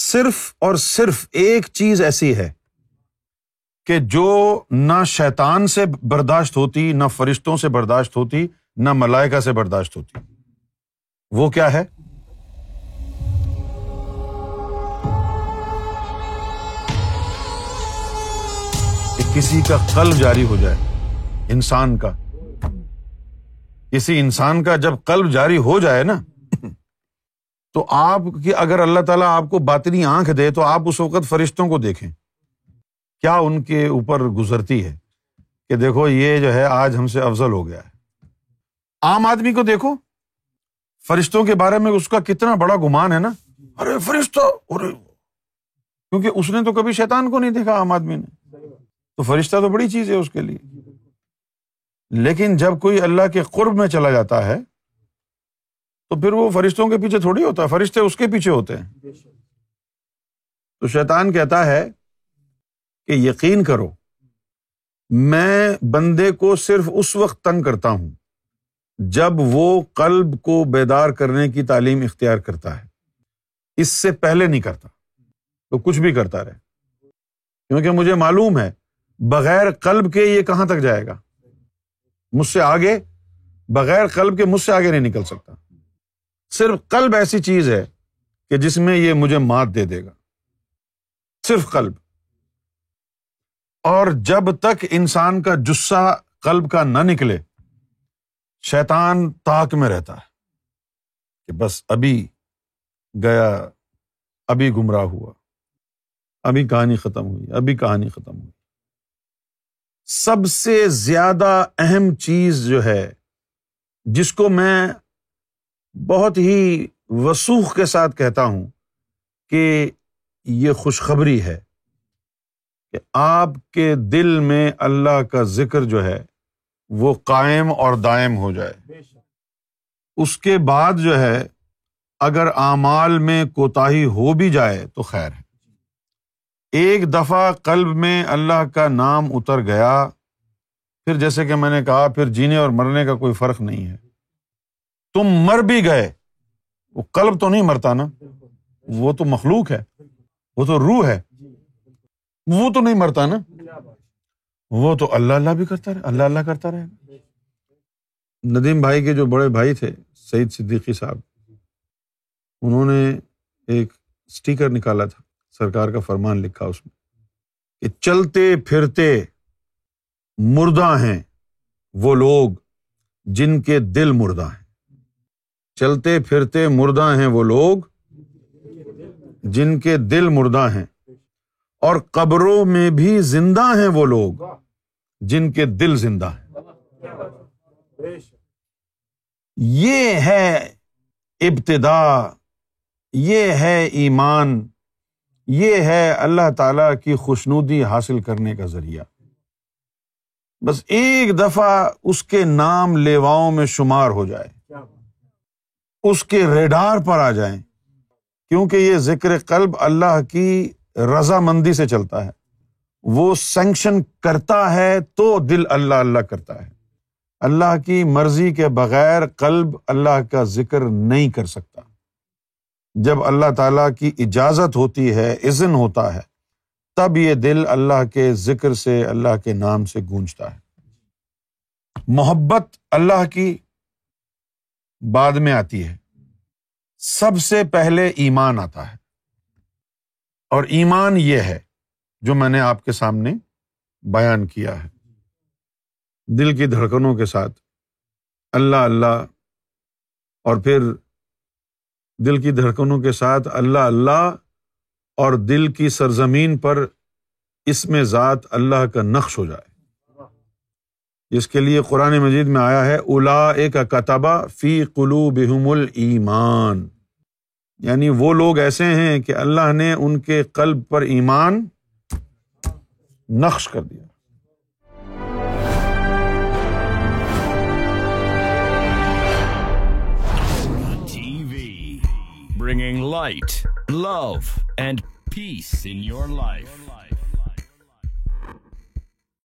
صرف اور صرف ایک چیز ایسی ہے کہ جو نہ شیطان سے برداشت ہوتی، نہ فرشتوں سے برداشت ہوتی، نہ ملائکا سے برداشت ہوتی۔ وہ کیا ہے؟ کہ کسی کا قلب جاری ہو جائے، انسان کا۔ کسی انسان کا جب قلب جاری ہو جائے نا تو آپ کی اگر اللہ تعالیٰ آپ کو باطنی آنکھ دے تو آپ اس وقت فرشتوں کو دیکھیں۔ کیا ان کے اوپر گزرتی ہے کہ دیکھو یہ جو ہے آج ہم سے افضل ہو گیا ہے۔ عام آدمی کو دیکھو، فرشتوں کے بارے میں اس کا کتنا بڑا گمان ہے نا۔ ارے فرشتہ، ارے۔ کیونکہ اس نے تو کبھی شیطان کو نہیں دیکھا عام آدمی نے۔ تو فرشتہ تو بڑی چیز ہے اس کے لیے۔ لیکن جب کوئی اللہ کے قرب میں چلا جاتا ہے تو پھر وہ فرشتوں کے پیچھے تھوڑی ہوتا ہے فرشتے اس کے پیچھے ہوتے ہیں۔ تو شیطان کہتا ہے کہ یقین کرو میں بندے کو صرف اس وقت تنگ کرتا ہوں جب وہ قلب کو بیدار کرنے کی تعلیم اختیار کرتا ہے۔ اس سے پہلے نہیں کرتا تو کچھ بھی کرتا رہے۔ کیونکہ مجھے معلوم ہے بغیر قلب کے یہ کہاں تک جائے گا؟ مجھ سے آگے بغیر قلب کے مجھ سے آگے نہیں نکل سکتا۔ صرف قلب ایسی چیز ہے کہ جس میں یہ مجھے مات دے دے گا۔ صرف قلب۔ اور جب تک انسان کا جسا قلب کا نہ نکلے، شیطان تاک میں رہتا ہے کہ بس ابھی گیا، ابھی گمراہ ہوا، ابھی کہانی ختم ہوئی، ابھی کہانی ختم ہوئی۔ سب سے زیادہ اہم چیز جو ہے، جس کو میں بہت ہی وسوخ کے ساتھ کہتا ہوں کہ یہ خوشخبری ہے کہ آپ کے دل میں اللہ کا ذکر جو ہے وہ قائم اور دائم ہو جائے۔ اس کے بعد جو ہے اگر اعمال میں کوتاہی ہو بھی جائے تو خیر ہے۔ ایک دفعہ قلب میں اللہ کا نام اتر گیا پھر جیسے کہ میں نے کہا پھر جینے اور مرنے کا کوئی فرق نہیں ہے۔ تم مر بھی گئے۔ وہ قلب تو نہیں مرتا نا۔ وہ تو مخلوق ہے۔ وہ تو روح ہے۔ وہ تو نہیں مرتا نا۔ وہ تو اللہ اللہ بھی کرتا رہے۔ اللہ اللہ کرتا رہے۔ ندیم بھائی کے جو بڑے بھائی تھے سعید صدیقی صاحب انہوں نے ایک اسٹیکر نکالا تھا۔ سرکار کا فرمان لکھا اس میں کہ چلتے پھرتے مردہ ہیں وہ لوگ جن کے دل مردہ ہیں۔ چلتے پھرتے مردہ ہیں وہ لوگ جن کے دل مردہ ہیں اور قبروں میں بھی زندہ ہیں وہ لوگ جن کے دل زندہ ہیں۔ یہ ہے ابتدا، یہ ہے ایمان، یہ ہے اللہ تعالی کی خوشنودی حاصل کرنے کا ذریعہ۔ بس ایک دفعہ اس کے نام لیواؤں میں شمار ہو جائے۔ اس کے ریڈار پر آ جائیں، کیونکہ یہ ذکر قلب اللہ کی رضامندی سے چلتا ہے۔ وہ سینکشن کرتا ہے تو دل اللہ اللہ کرتا ہے۔ اللہ کی مرضی کے بغیر قلب اللہ کا ذکر نہیں کر سکتا۔ جب اللہ تعالیٰ کی اجازت ہوتی ہے عزن ہوتا ہے، تب یہ دل اللہ کے ذکر سے، اللہ کے نام سے گونجتا ہے۔ محبت اللہ کی بعد میں آتی ہے۔ سب سے پہلے ایمان آتا ہے۔ اور ایمان یہ ہے جو میں نے آپ کے سامنے بیان کیا ہے۔ دل کی دھڑکنوں کے ساتھ اللہ اللہ اور پھر دل کی دھڑکنوں کے ساتھ اللہ اللہ اور دل کی سرزمین پر اس میں ذات اللہ کا نقش ہو جائے۔ جس کے لیے قرآن مجید میں آیا ہے الا ایک کتبہ فی قلو بحم المان یعنی وہ لوگ ایسے ہیں کہ اللہ نے ان کے قلب پر ایمان نقش کر دیا۔ Bringing light love and peace in your life